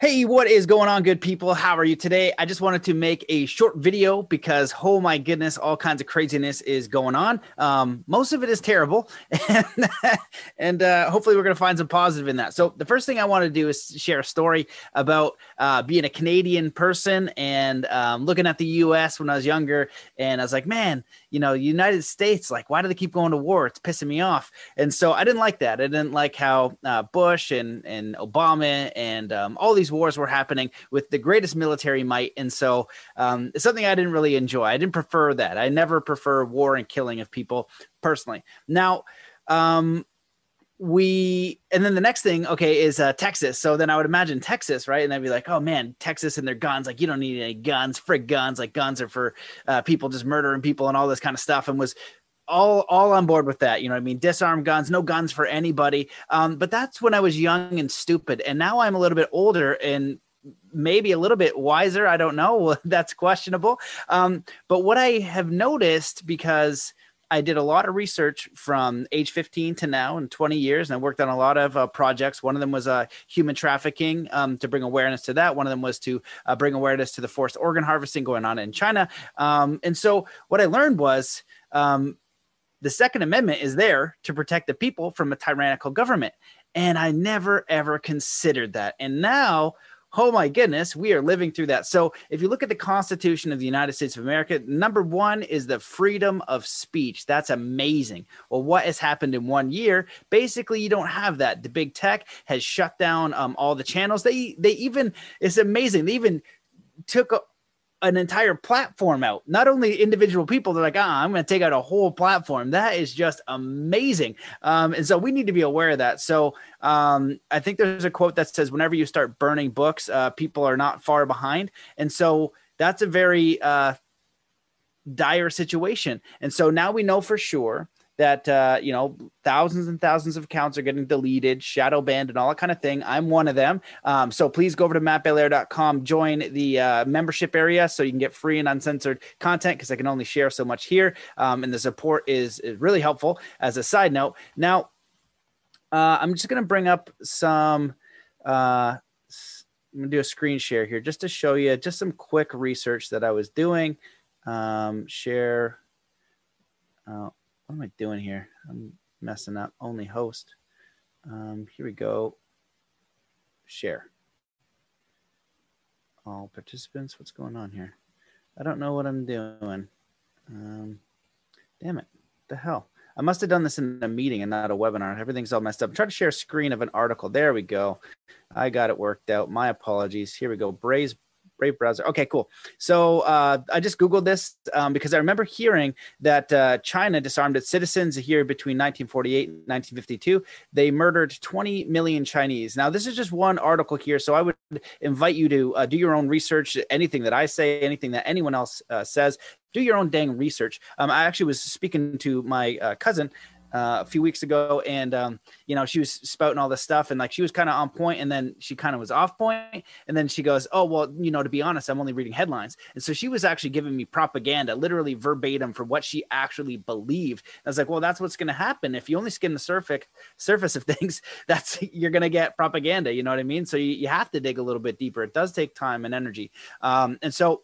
Hey, what is going on, good people? How are you today? I just wanted to make a short video because, oh my goodness, all kinds of craziness is going on. Um, most of it is terrible, and, uh, hopefully, we're going to find some positive in that. So, the first thing I want to do is share a story about uh, being a Canadian person and um, looking at the U.S. when I was younger, and I was like, man, you know, United States, like, why do they keep going to war? It's pissing me off. And so, I didn't like that. I didn't like how uh, Bush and and Obama and um, all these wars were happening with the greatest military might. And so um, it's something I didn't really enjoy. I didn't prefer that. I never prefer war and killing of people personally. Now, um, we and then the next thing okay is uh, texas so then i would imagine texas right and i'd be like oh man texas and their guns like you don't need any guns frig guns like guns are for uh, people just murdering people and all this kind of stuff and was all all on board with that. You know I mean? Disarm guns, no guns for anybody. Um, but that's when I was young and stupid. And now I'm a little bit older and maybe a little bit wiser. I don't know. that's questionable. Um, but what I have noticed because I did a lot of research from age 15 to now in 20 years, and I worked on a lot of uh, projects. One of them was uh, human trafficking um, to bring awareness to that. One of them was to uh, bring awareness to the forced organ harvesting going on in China. Um, and so what I learned was um, the Second Amendment is there to protect the people from a tyrannical government. And I never, ever considered that. And now, oh my goodness, we are living through that. So if you look at the Constitution of the United States of America, number one is the freedom of speech. That's amazing. Well, what has happened in one year? Basically, you don't have that. The big tech has shut down um, all the channels. They they even it's amazing. They even took an entire platform out. Not only individual people, they're like, ah, I'm going to take out a whole platform. That is just amazing. Um, and so we need to be aware of that. So um, I think there's a quote that says, whenever you start burning books, uh, people are not far behind. And so that's a very uh, dire situation. And so now we know for sure that uh, you know thousands and thousands of accounts are getting deleted, shadow banned, and all that kind of thing. I'm one of them. Um, so please go over to mattbelair.com, join the uh, membership area so you can get free and uncensored content because I can only share so much here. Um, and the support is, is really helpful. As a side note, now uh, I'm just going to bring up some. Uh, I'm gonna do a screen share here just to show you just some quick research that I was doing. Um, share. Uh, what am I doing here? I'm messing up. Only host. Um, here we go. Share. All participants. What's going on here? I don't know what I'm doing. Um, damn it. The hell. I must have done this in a meeting and not a webinar. Everything's all messed up. Try to share a screen of an article. There we go. I got it worked out. My apologies. Here we go. Brave Brave browser. Okay, cool. So uh, I just Googled this um, because I remember hearing that uh, China disarmed its citizens here between 1948 and 1952. They murdered 20 million Chinese. Now, this is just one article here. So I would invite you to uh, do your own research. Anything that I say, anything that anyone else uh, says, do your own dang research. Um, I actually was speaking to my uh, cousin uh, a few weeks ago, and um, you know she was spouting all this stuff, and like she was kind of on point, and then she kind of was off point, and then she goes, "Oh well, you know, to be honest, I'm only reading headlines," and so she was actually giving me propaganda, literally verbatim for what she actually believed. And I was like, "Well, that's what's going to happen if you only skim the surface surface of things. That's you're going to get propaganda. You know what I mean? So you, you have to dig a little bit deeper. It does take time and energy, um, and so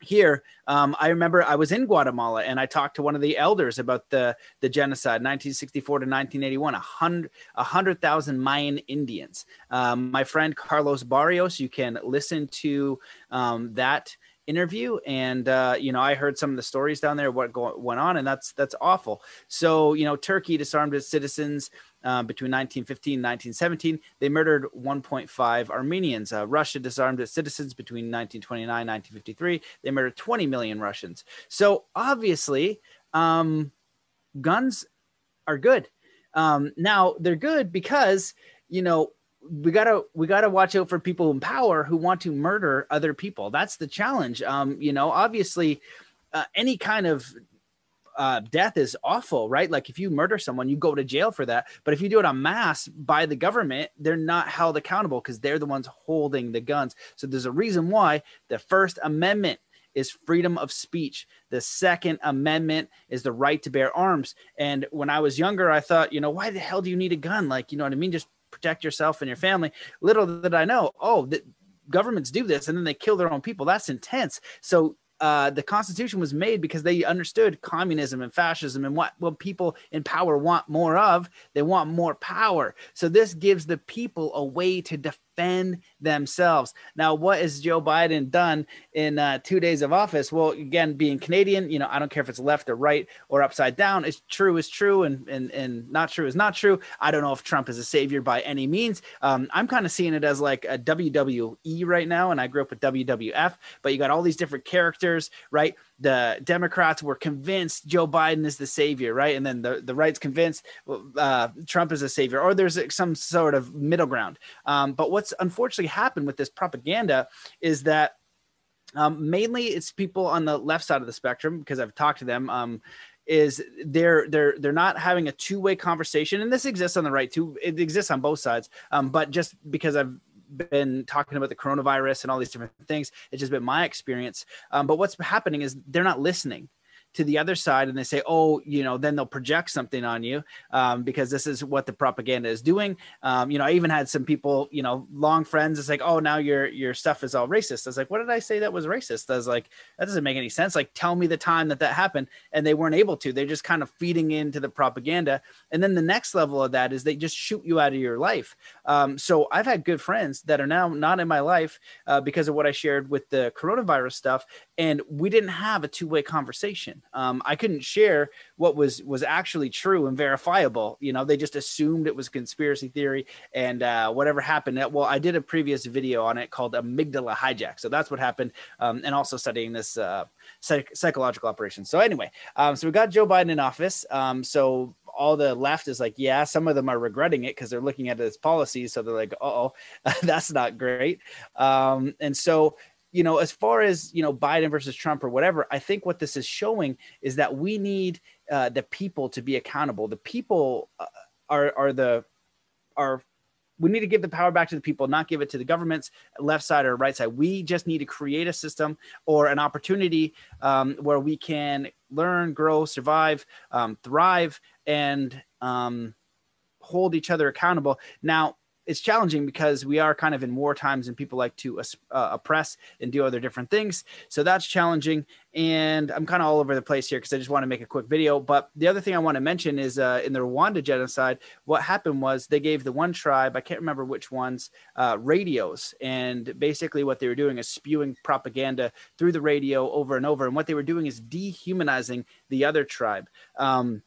here um, i remember i was in guatemala and i talked to one of the elders about the the genocide 1964 to 1981 a hundred a hundred thousand mayan indians. Um, my friend carlos barrios you can listen to um, that interview and uh, you know i heard some of the stories down there what go- went on and that's that's awful. So you know turkey disarmed its citizens uh, between 1915 and 1917 they murdered 1.5 armenians. Uh, russia disarmed its citizens between 1929 and 1953 they murdered 20 million russians. So obviously um, guns are good. Um, now they're good because you know we gotta we gotta watch out for people in power who want to murder other people. That's the challenge. Um, you know, obviously, uh, any kind of uh, death is awful, right? Like if you murder someone, you go to jail for that. But if you do it on mass by the government, they're not held accountable because they're the ones holding the guns. So there's a reason why the First Amendment is freedom of speech. The Second Amendment is the right to bear arms. And when I was younger, I thought, you know, why the hell do you need a gun? Like, you know what I mean? Just protect yourself and your family. Little did I know, oh, the governments do this and then they kill their own people. That's intense. So uh, the Constitution was made because they understood communism and fascism and what what people in power want more of. They want more power. So this gives the people a way to defend defend themselves. Now, what has Joe Biden done in uh, two days of office? Well, again, being Canadian, you know, I don't care if it's left or right or upside down. It's true is true, and and and not true is not true. I don't know if Trump is a savior by any means. Um, I'm kind of seeing it as like a WWE right now, and I grew up with WWF. But you got all these different characters, right? The Democrats were convinced Joe Biden is the savior, right? And then the, the right's convinced uh, Trump is a savior, or there's some sort of middle ground. Um, but what's unfortunately happened with this propaganda is that um, mainly it's people on the left side of the spectrum because I've talked to them. Um, is they're they're they're not having a two-way conversation and this exists on the right too it exists on both sides um, but just because i've been talking about the coronavirus and all these different things. It's just been my experience. Um, but what's happening is they're not listening to the other side and they say, oh, you know, then they'll project something on you um, because this is what the propaganda is doing. Um, you know, I even had some people, you know, long friends. It's like, oh, now your your stuff is all racist. I was like, what did I say that was racist? I was like, that doesn't make any sense. Like, tell me the time that that happened, and they weren't able to. They're just kind of feeding into the propaganda. And then the next level of that is they just shoot you out of your life. Um, so I've had good friends that are now not in my life uh, because of what I shared with the coronavirus stuff, and we didn't have a two way conversation. Um, I couldn't share what was was actually true and verifiable. You know, they just assumed it was conspiracy theory and uh, whatever happened. Well, I did a previous video on it called amygdala hijack. So that's what happened, um, and also studying this uh, psych- psychological operation. So anyway, um, so we got Joe Biden in office. Um, so all the left is like, yeah, some of them are regretting it because they're looking at his policies. So they're like, oh, that's not great. Um, and so you know, as far as you know, Biden versus Trump or whatever, I think what this is showing is that we need uh, the people to be accountable. The people uh, are are the are we need to give the power back to the people, not give it to the government's left side or right side. We just need to create a system or an opportunity um, where we can learn, grow, survive, um, thrive, and um, hold each other accountable. Now, it's challenging because we are kind of in war times and people like to uh, oppress and do other different things. So that's challenging. And I'm kind of all over the place here because I just want to make a quick video. But the other thing I want to mention is uh, in the Rwanda genocide, what happened was they gave the one tribe, I can't remember which ones, uh, radios. And basically, what they were doing is spewing propaganda through the radio over and over. And what they were doing is dehumanizing the other tribe. Um,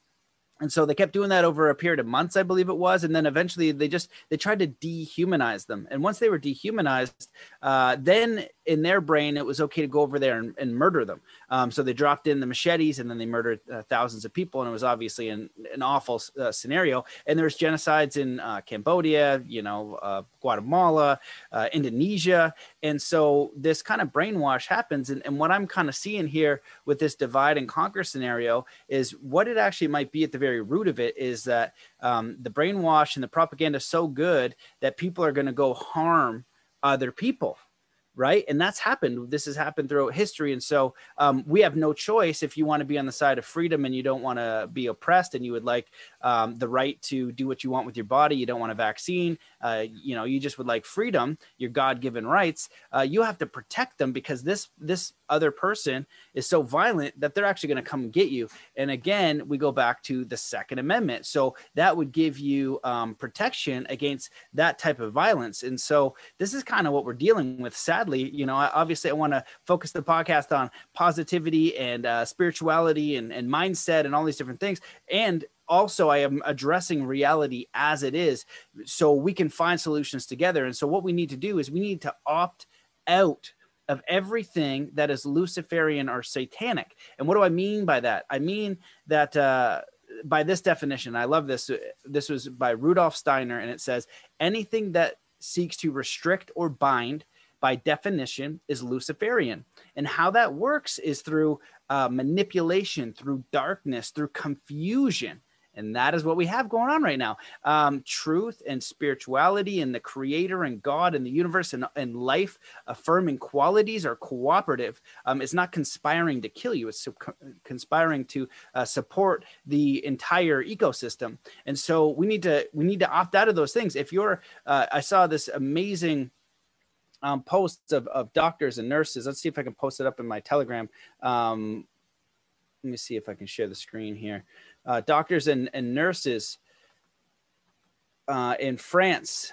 and so they kept doing that over a period of months i believe it was. And then eventually they just they tried to dehumanize them. And once they were dehumanized uh, then in their brain it was okay to go over there and, and murder them. Um, so they dropped in the machetes and then they murdered uh, thousands of people and it was obviously an, an awful uh, scenario. And there's genocides in uh, cambodia you know uh, guatemala uh, indonesia. And so this kind of brainwash happens and, and what i'm kind of seeing here with this divide and conquer scenario is what it actually might be at the very root of it is that um, the brainwash and the propaganda is so good that people are going to go harm other people right? And that's happened. This has happened throughout history. And so um, we have no choice if you want to be on the side of freedom and you don't want to be oppressed and you would like um, the right to do what you want with your body, you don't want a vaccine, uh, you know, you just would like freedom, your God-given rights. Uh, you have to protect them because this this other person is so violent that they're actually going to come and get you. And again, we go back to the Second Amendment. So that would give you um, protection against that type of violence. And so this is kind of what we're dealing with. Sadly, you know, obviously, I want to focus the podcast on positivity and uh, spirituality and, and mindset and all these different things. And also I am addressing reality as it is so we can find solutions together. And so what we need to do is we need to opt out of everything that is Luciferian or satanic. And what do I mean by that? I mean that uh, by this definition, I love this. This was by Rudolf Steiner, and it says anything that seeks to restrict or bind by definition is Luciferian. And how that works is through uh, manipulation, through darkness, through confusion And that is what we have going on right now. Um, truth and spirituality and the creator and God and the universe and, and life affirming qualities are cooperative. Um, it's not conspiring to kill you, it's conspiring to uh, support the entire ecosystem. And so we need to we need to opt out of those things. If you're uh, I saw this amazing um, posts of, of doctors and nurses. Let's see if I can post it up in my Telegram. Um, let me see if I can share the screen here uh, doctors and, and nurses uh, in France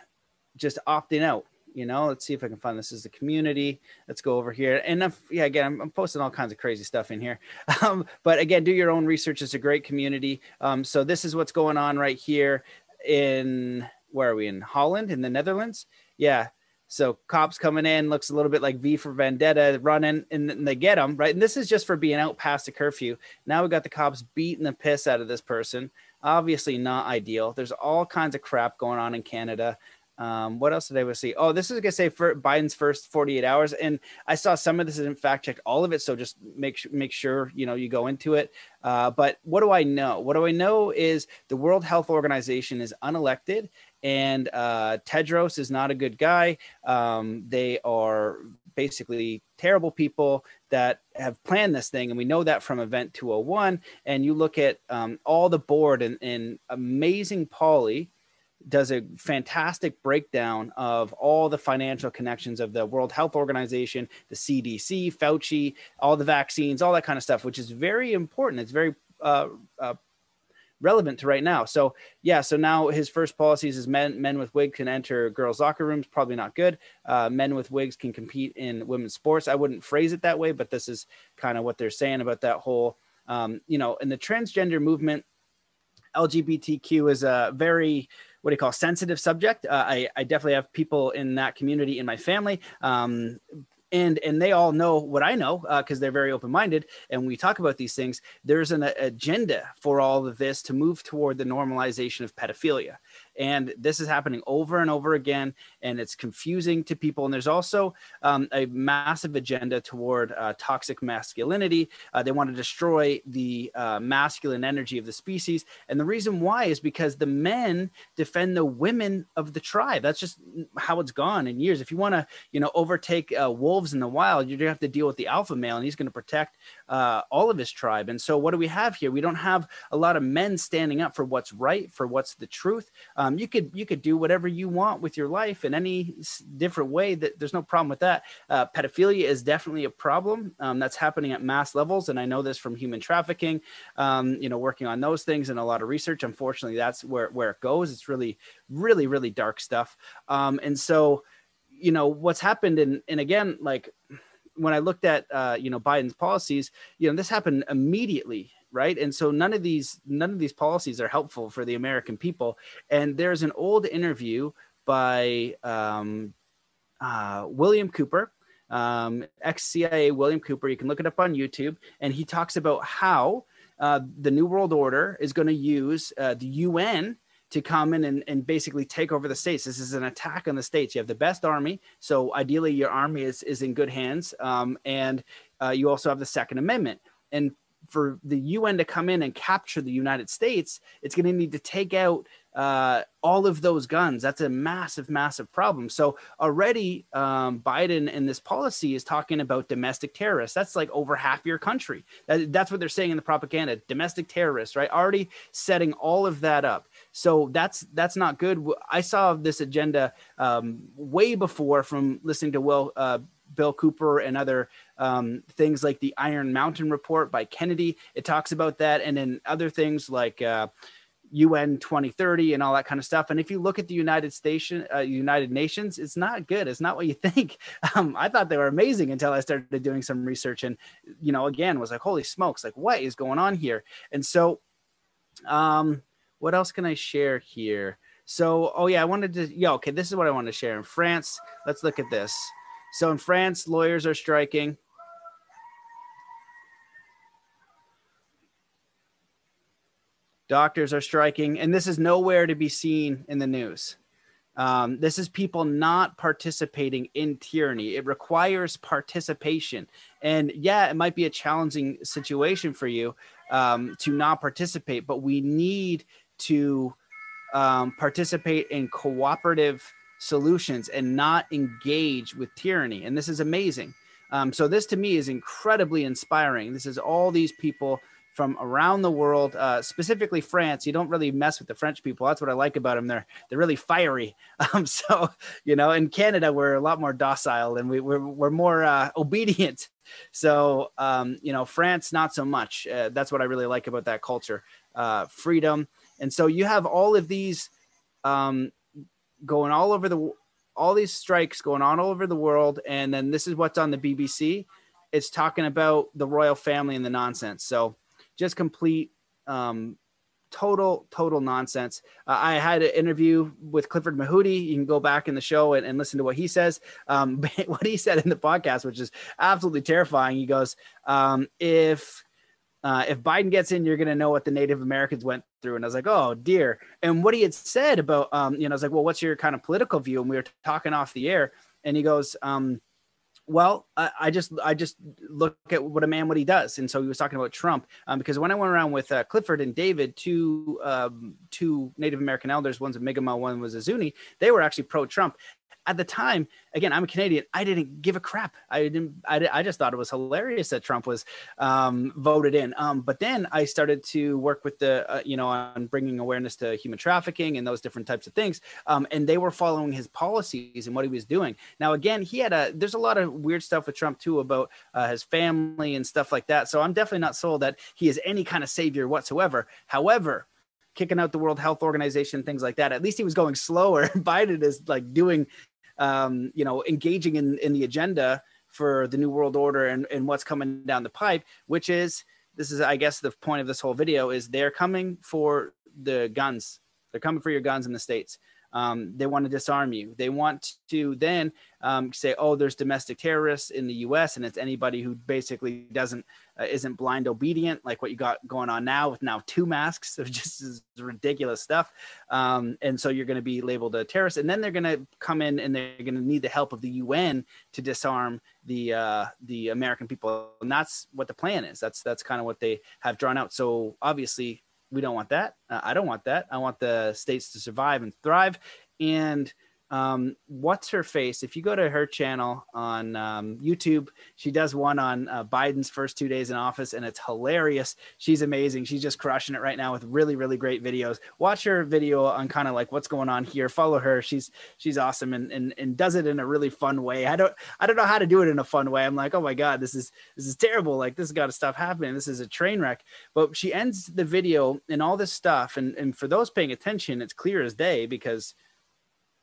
just opting out. You know, let's see if I can find this as the community. Let's go over here. And if, yeah, again, I'm, I'm, posting all kinds of crazy stuff in here. Um, but again, do your own research. It's a great community. Um, so this is what's going on right here in where are we in Holland in the Netherlands? Yeah, so cops coming in looks a little bit like V for Vendetta running and, and they get them right. And this is just for being out past the curfew. Now we got the cops beating the piss out of this person. Obviously not ideal. There's all kinds of crap going on in Canada. Um, what else did I see? Oh, this is gonna say for Biden's first 48 hours, and I saw some of this isn't fact checked, all of it. So just make make sure you know you go into it. Uh, but what do I know? What do I know is the World Health Organization is unelected, and uh, Tedros is not a good guy. Um, they are basically terrible people that have planned this thing, and we know that from Event 201. And you look at um, all the board and, and amazing Polly does a fantastic breakdown of all the financial connections of the World Health Organization, the CDC, Fauci, all the vaccines, all that kind of stuff, which is very important. It's very uh, uh, relevant to right now. So yeah, so now his first policies is men men with wigs can enter girls' locker rooms. Probably not good. Uh, men with wigs can compete in women's sports. I wouldn't phrase it that way, but this is kind of what they're saying about that whole. Um, you know, in the transgender movement, LGBTQ is a very what do you call sensitive subject. Uh, I, I definitely have people in that community in my family. Um, and and they all know what I know because uh, they're very open minded. And we talk about these things, there's an agenda for all of this to move toward the normalization of pedophilia. And this is happening over and over again, and it's confusing to people. And there's also um, a massive agenda toward uh, toxic masculinity. Uh, they want to destroy the uh, masculine energy of the species. And the reason why is because the men defend the women of the tribe. That's just how it's gone in years. If you want to, you know, overtake uh, wolves in the wild, you're to have to deal with the alpha male, and he's going to protect uh, all of his tribe. And so, what do we have here? We don't have a lot of men standing up for what's right, for what's the truth. Um, you could you could do whatever you want with your life in any different way. That there's no problem with that. Uh, pedophilia is definitely a problem um, that's happening at mass levels, and I know this from human trafficking. Um, you know, working on those things and a lot of research. Unfortunately, that's where where it goes. It's really really really dark stuff. Um, and so, you know, what's happened, and and again, like when I looked at uh, you know Biden's policies, you know this happened immediately, right? And so none of these none of these policies are helpful for the American people. And there's an old interview by um, uh, William Cooper, um, ex CIA William Cooper. You can look it up on YouTube, and he talks about how uh, the New World Order is going to use uh, the UN to come in and, and basically take over the states. This is an attack on the states. You have the best army, so ideally your army is is in good hands, um, and uh, you also have the Second Amendment. And for the UN to come in and capture the United States, it's going to need to take out uh, all of those guns. That's a massive, massive problem. So already, um, Biden and this policy is talking about domestic terrorists. That's like over half your country. That, that's what they're saying in the propaganda: domestic terrorists, right? Already setting all of that up. So that's that's not good. I saw this agenda um, way before from listening to Will. Uh, Bill Cooper and other um, things like the Iron Mountain Report by Kennedy. It talks about that, and then other things like uh, UN 2030 and all that kind of stuff. And if you look at the United Station, uh, United Nations, it's not good. It's not what you think. Um, I thought they were amazing until I started doing some research, and you know, again, was like, holy smokes, like what is going on here? And so, um, what else can I share here? So, oh yeah, I wanted to, yeah, okay, this is what I want to share. In France, let's look at this. So in France, lawyers are striking. Doctors are striking, and this is nowhere to be seen in the news. Um, this is people not participating in tyranny. It requires participation. And yeah, it might be a challenging situation for you, um, to not participate, but we need to um, participate in cooperative solutions and not engage with tyranny. And this is amazing. Um, so this to me is incredibly inspiring. This is all these people from around the world, uh, specifically France. You don't really mess with the French people. That's what I like about them. They're they're really fiery. Um, so you know, in Canada we're a lot more docile and we, we're we're more uh, obedient. So um, you know, France not so much. Uh, that's what I really like about that culture, uh, freedom. And so you have all of these um, going all over the all these strikes going on all over the world, and then this is what's on the BBC. It's talking about the royal family and the nonsense. So just complete um, total total nonsense. Uh, i had an interview with clifford mahooty you can go back in the show and, and listen to what he says. Um, what he said in the podcast which is absolutely terrifying. He goes um, if uh, if biden gets in you're going to know what the native americans went through. And i was like oh dear. And what he had said about um, you know i was like well what's your kind of political view? And we were talking off the air and he goes um, well, I, I, just I just look at what a man what he does, and so he was talking about Trump um, because when I went around with uh, Clifford and David, two um, two Native American elders, one's a Mi'kmaq, one was a Zuni, they were actually pro Trump, at the time, again, I'm a Canadian. I didn't give a crap. I didn't. I, I just thought it was hilarious that Trump was um, voted in. Um, but then I started to work with the, uh, you know, on bringing awareness to human trafficking and those different types of things. Um, and they were following his policies and what he was doing. Now, again, he had a. There's a lot of weird stuff with Trump too about uh, his family and stuff like that. So I'm definitely not sold that he is any kind of savior whatsoever. However kicking out the World Health Organization, things like that. At least he was going slower. Biden is like doing um, you know, engaging in, in the agenda for the new world order and, and what's coming down the pipe, which is this is, I guess, the point of this whole video is they're coming for the guns. They're coming for your guns in the states. Um, they want to disarm you. They want to then um, say, "Oh, there's domestic terrorists in the U.S. and it's anybody who basically doesn't uh, isn't blind obedient, like what you got going on now with now two masks of just ridiculous stuff." Um, and so you're going to be labeled a terrorist, and then they're going to come in and they're going to need the help of the UN to disarm the uh, the American people, and that's what the plan is. That's that's kind of what they have drawn out. So obviously we don't want that. Uh, I don't want that. I want the states to survive and thrive. And um, what's her face? If you go to her channel on um, YouTube, she does one on uh, Biden's first two days in office, and it's hilarious. She's amazing. She's just crushing it right now with really, really great videos. Watch her video on kind of like what's going on here. Follow her. She's she's awesome and, and and does it in a really fun way. I don't I don't know how to do it in a fun way. I'm like, oh my god, this is this is terrible. Like this has got to stop happening. This is a train wreck. But she ends the video and all this stuff, and and for those paying attention, it's clear as day because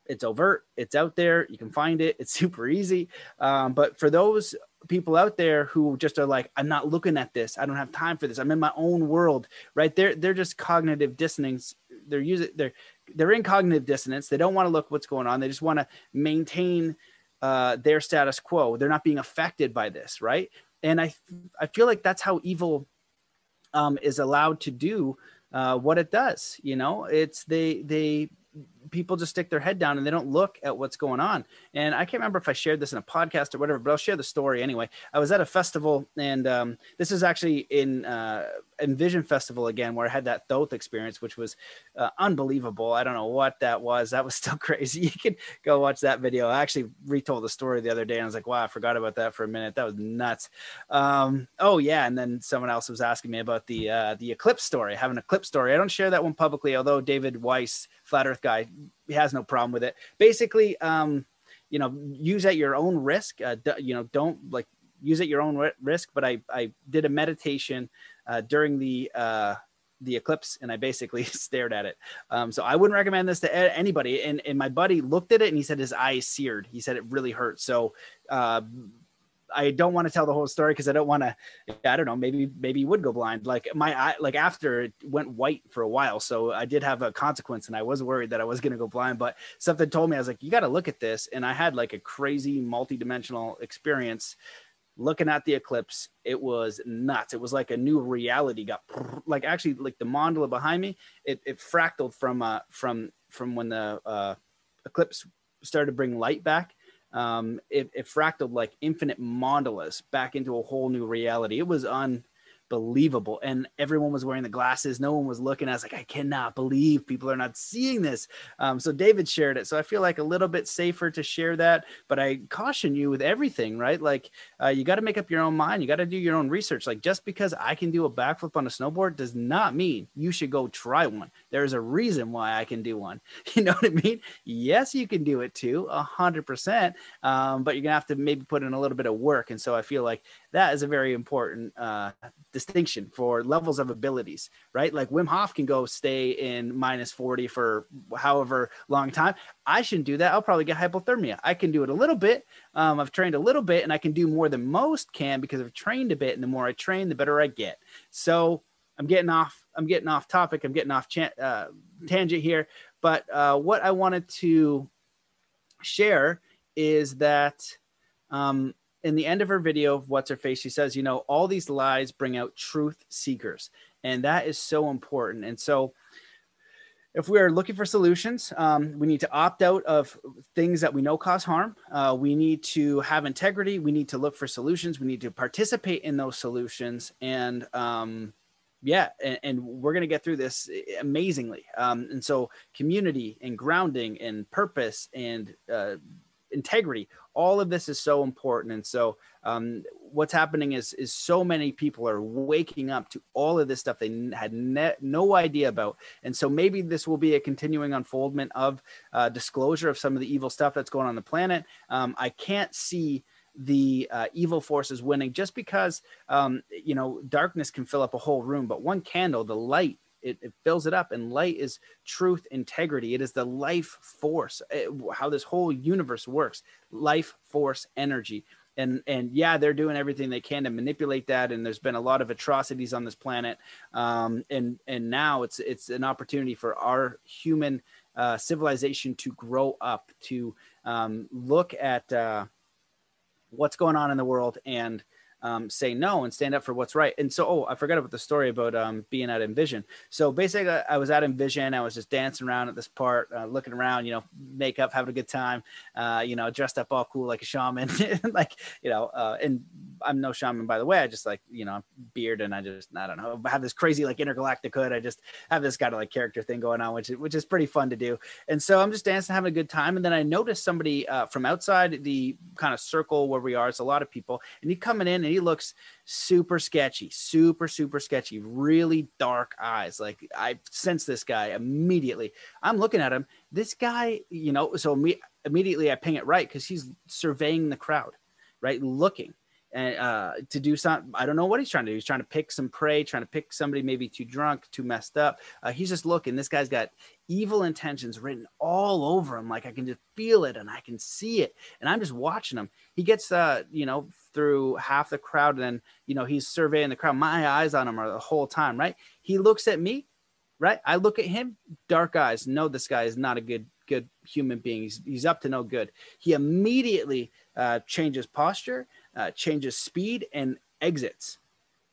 it's overt it's out there you can find it it's super easy. Um, but for those people out there who just are like i'm not looking at this i don't have time for this i'm in my own world right they're they're just cognitive dissonance they're using they're they're in cognitive dissonance they don't want to look what's going on they just want to maintain uh, their status quo they're not being affected by this right? And i i feel like that's how evil um, is allowed to do uh, what it does you know? It's they they people just stick their head down and they don't look at what's going on. And I can't remember if I shared this in a podcast or whatever, but I'll share the story anyway. I was at a festival, and um, this is actually in uh, Envision Festival again, where I had that Thoth experience, which was uh, unbelievable. I don't know what that was. That was still crazy. You can go watch that video. I actually retold the story the other day, and I was like, wow, I forgot about that for a minute. That was nuts. Um, oh yeah, and then someone else was asking me about the uh, the eclipse story. I have an eclipse story. I don't share that one publicly, although David Weiss, flat Earth guy, has no problem with it. Basically, um, you know, use at your own risk. Uh, d- you know, don't like use at your own risk. But I I did a meditation uh, during the uh, the eclipse and I basically stared at it. Um, so I wouldn't recommend this to anybody. And, and my buddy looked at it and he said his eyes seared. He said it really hurt. So uh, I don't want to tell the whole story because I don't want to. I don't know. Maybe maybe you would go blind. Like my eye, like after it went white for a while, so I did have a consequence, and I was worried that I was going to go blind. But something told me I was like, you got to look at this, and I had like a crazy multi-dimensional experience looking at the eclipse. It was nuts. It was like a new reality got like actually like the mandala behind me. It it fractaled from uh from from when the uh, eclipse started to bring light back um, it, it fractaled like infinite mandalas back into a whole new reality. It was unbelievable. And everyone was wearing the glasses. No one was looking. I was like, I cannot believe people are not seeing this. Um, so David shared it. So I feel like a little bit safer to share that. But I caution you with everything, right? Like uh, you got to make up your own mind. You got to do your own research. Like just because I can do a backflip on a snowboard does not mean you should go try one. There's a reason why I can do one. You know what I mean? Yes, you can do it too, a hundred percent. Um, but you're gonna have to maybe put in a little bit of work. And so I feel like that is a very important uh, distinction for levels of abilities, right? Like Wim Hof can go stay in minus 40 for however long time. I shouldn't do that. I'll probably get hypothermia. I can do it a little bit. Um, I've trained a little bit and I can do more than most can because I've trained a bit. And the more I train, the better I get. So I'm getting off, I'm getting off topic. I'm getting off chan- uh, tangent here. But uh, what I wanted to share is that um, in the end of her video of what's her face she says you know all these lies bring out truth seekers and that is so important and so if we are looking for solutions, um, we need to opt out of things that we know cause harm. Uh, we need to have integrity. We need to look for solutions. We need to participate in those solutions. And um, yeah, and, and, we're going to get through this amazingly. Um, and so, community and grounding and purpose and uh, integrity all of this is so important. And so um, what's happening is is so many people are waking up to all of this stuff they had ne- no idea about. And so maybe this will be a continuing unfoldment of uh, disclosure of some of the evil stuff that's going on the planet. Um, i can't see the uh, evil forces winning just because um, you know darkness can fill up a whole room but one candle the light it, it, fills it up and light is truth integrity. It is the life force. It, eh, how this whole universe works. Life force energy. And and yeah they're doing everything they can to manipulate that and there's been a lot of atrocities on this planet. Um, and and now it's it's an opportunity for our human uh, civilization to grow up to um, look at uh, what's going on in the world and um, say no and stand up for what's right. And so, oh, I forgot about the story about um, being at Envision. So basically, I was at Envision. I was just dancing around at this part, uh, looking around, you know, makeup, having a good time, uh, you know, dressed up all cool like a shaman, like, you know, uh, and I'm no shaman, by the way. I just like, you know, beard and I just, I don't know, have this crazy like intergalactic hood. I just have this kind of like character thing going on, which, which is pretty fun to do. And so I'm just dancing, having a good time. And then I noticed somebody uh, from outside the kind of circle where we are. It's a lot of people. And he coming in and he looks super sketchy, super, super sketchy, really dark eyes. Like I sense this guy immediately. I'm looking at him. This guy, you know, so me, immediately I ping it right because he's surveying the crowd, right? Looking and uh, to do something. I don't know what he's trying to do. He's trying to pick some prey, trying to pick somebody maybe too drunk, too messed up. Uh, he's just looking. This guy's got evil intentions written all over him. Like I can just feel it and I can see it. And I'm just watching him. He gets, uh, you know, through half the crowd and then, you know, he's surveying the crowd. My eyes on him are the whole time, right? He looks at me, right? I look at him, dark eyes. No, this guy is not a good, good human being. He's, he's up to no good. He immediately uh, changes posture uh, changes speed and exits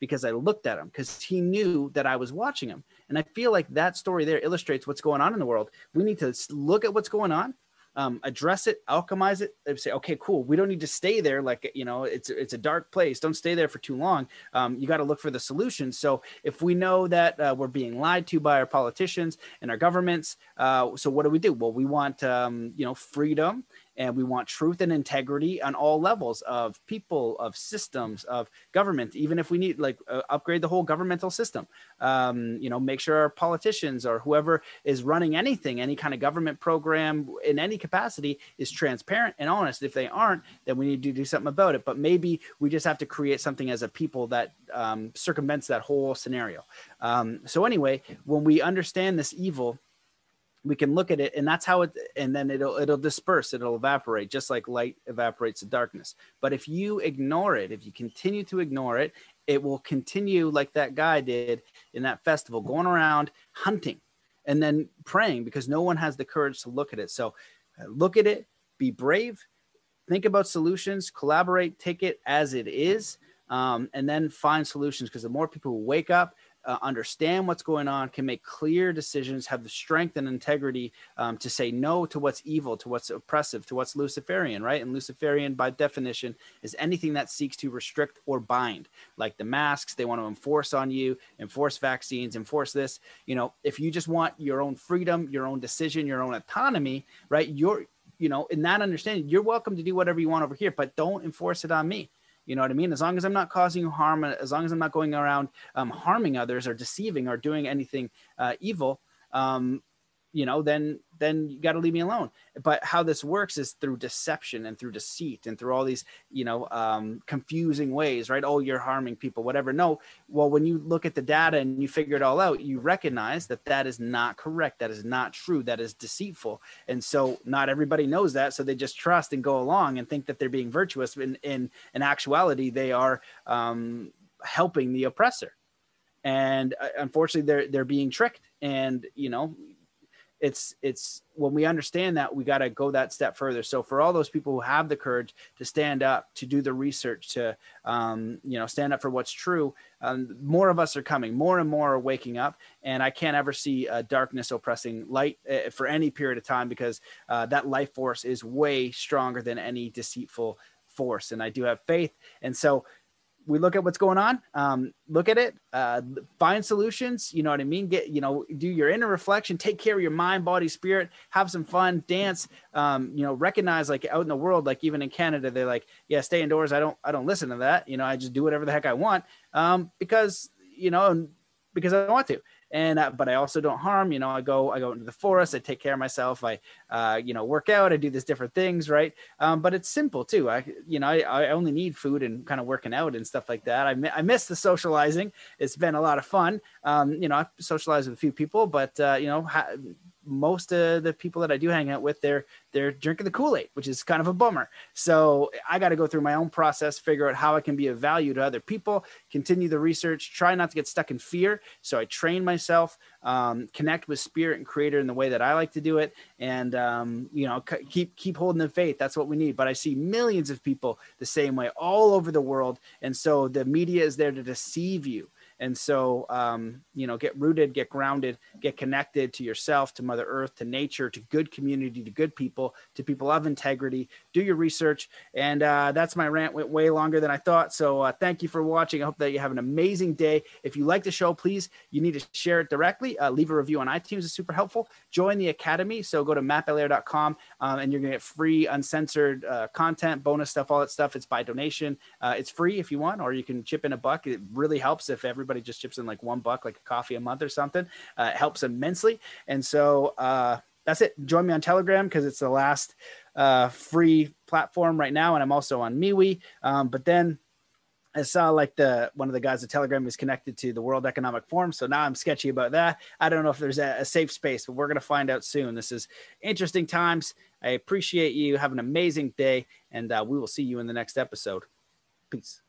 because I looked at him because he knew that I was watching him. And I feel like that story there illustrates what's going on in the world. We need to look at what's going on, um, address it, alchemize it, and say, okay, cool. We don't need to stay there. Like, you know, it's, it's a dark place. Don't stay there for too long. Um, you got to look for the solution. So if we know that uh, we're being lied to by our politicians and our governments, uh, so what do we do? Well, we want, um, you know, freedom and we want truth and integrity on all levels of people of systems of government even if we need like uh, upgrade the whole governmental system. Um, you know make sure our politicians or whoever is running anything any kind of government program in any capacity is transparent and honest. If they aren't then we need to do something about it. But maybe we just have to create something as a people that um, circumvents that whole scenario. Um, so anyway when we understand this evil we can look at it and that's how it and then it'll it'll disperse it'll evaporate just like light evaporates the darkness. But if you ignore it if you continue to ignore it it will continue like that guy did in that festival going around hunting and then preying because no one has the courage to look at it. So uh, look at it be brave think about solutions collaborate take it as it is um, and then find solutions because the more people who wake up uh, understand what's going on, can make clear decisions, have the strength and integrity um, to say no to what's evil, to what's oppressive, to what's Luciferian, right? And Luciferian, by definition, is anything that seeks to restrict or bind, like the masks they want to enforce on you, enforce vaccines, enforce this. You know, if you just want your own freedom, your own decision, your own autonomy, right? You're, you know, in that understanding, you're welcome to do whatever you want over here, but don't enforce it on me you know what I mean? As long as I'm not causing you harm, as long as I'm not going around um, harming others or deceiving or doing anything uh, evil, um, you know, then then you got to leave me alone. But how this works is through deception and through deceit and through all these, you know, um, confusing ways, right? Oh, you're harming people, whatever. No, well, when you look at the data and you figure it all out, you recognize that that is not correct. That is not true. That is deceitful. And so not everybody knows that. So they just trust and go along and think that they're being virtuous. In in, in actuality, they are um, helping the oppressor and uh, unfortunately they're they're being tricked and you know it's it's when we understand that we got to go that step further. So for all those people who have the courage to stand up to do the research to um, you know stand up for what's true um, more of us are coming. More and more are waking up. And i can't ever see uh, darkness oppressing light uh, for any period of time because uh, that life force is way stronger than any deceitful force. And i do have faith. And so we look at what's going on um, look at it uh, find solutions you know what i mean? Get you know do your inner reflection take care of your mind body spirit have some fun dance um, you know recognize like out in the world like even in canada they're like yeah stay indoors i don't i don't listen to that you know i just do whatever the heck i want um, because you know because i want to and uh, but I also don't harm. You know, I go I go into the forest. I take care of myself. I uh, you know work out. I do these different things, right? Um, but it's simple too. I you know I, I only need food and kind of working out and stuff like that. I I miss the socializing. It's been a lot of fun. Um, you know, I socialize with a few people, but uh, you know. Ha- most of the people that I do hang out with, they're they're drinking the Kool Aid, which is kind of a bummer. So I got to go through my own process, figure out how I can be of value to other people, continue the research, try not to get stuck in fear. So I train myself, um, connect with spirit and creator in the way that I like to do it, and um, you know c- keep keep holding the faith. That's what we need. But I see millions of people the same way all over the world, and so the media is there to deceive you. And so, um, you know, get rooted, get grounded, get connected to yourself, to Mother Earth, to nature, to good community, to good people, to people of integrity. Do your research. And uh, that's my rant. Went way longer than I thought. So uh, thank you for watching. I hope that you have an amazing day. If you like the show, please, you need to share it directly. Uh, leave a review on iTunes is super helpful. Join the Academy. So go to mattbelair.com um, and you're going to get free, uncensored uh, content, bonus stuff, all that stuff. It's by donation. Uh, it's free if you want, or you can chip in a buck. It really helps if everybody everybody just chips in like one buck, like a coffee a month or something. Uh, it helps immensely. And so uh, that's it. Join me on Telegram because it's the last uh, free platform right now, and I'm also on MeWe. Um, but then I saw like the one of the guys at Telegram is connected to the World Economic Forum, so now I'm sketchy about that. I don't know if there's a, a safe space, but we're gonna find out soon. This is interesting times. I appreciate you. Have an amazing day, and uh, we will see you in the next episode. Peace.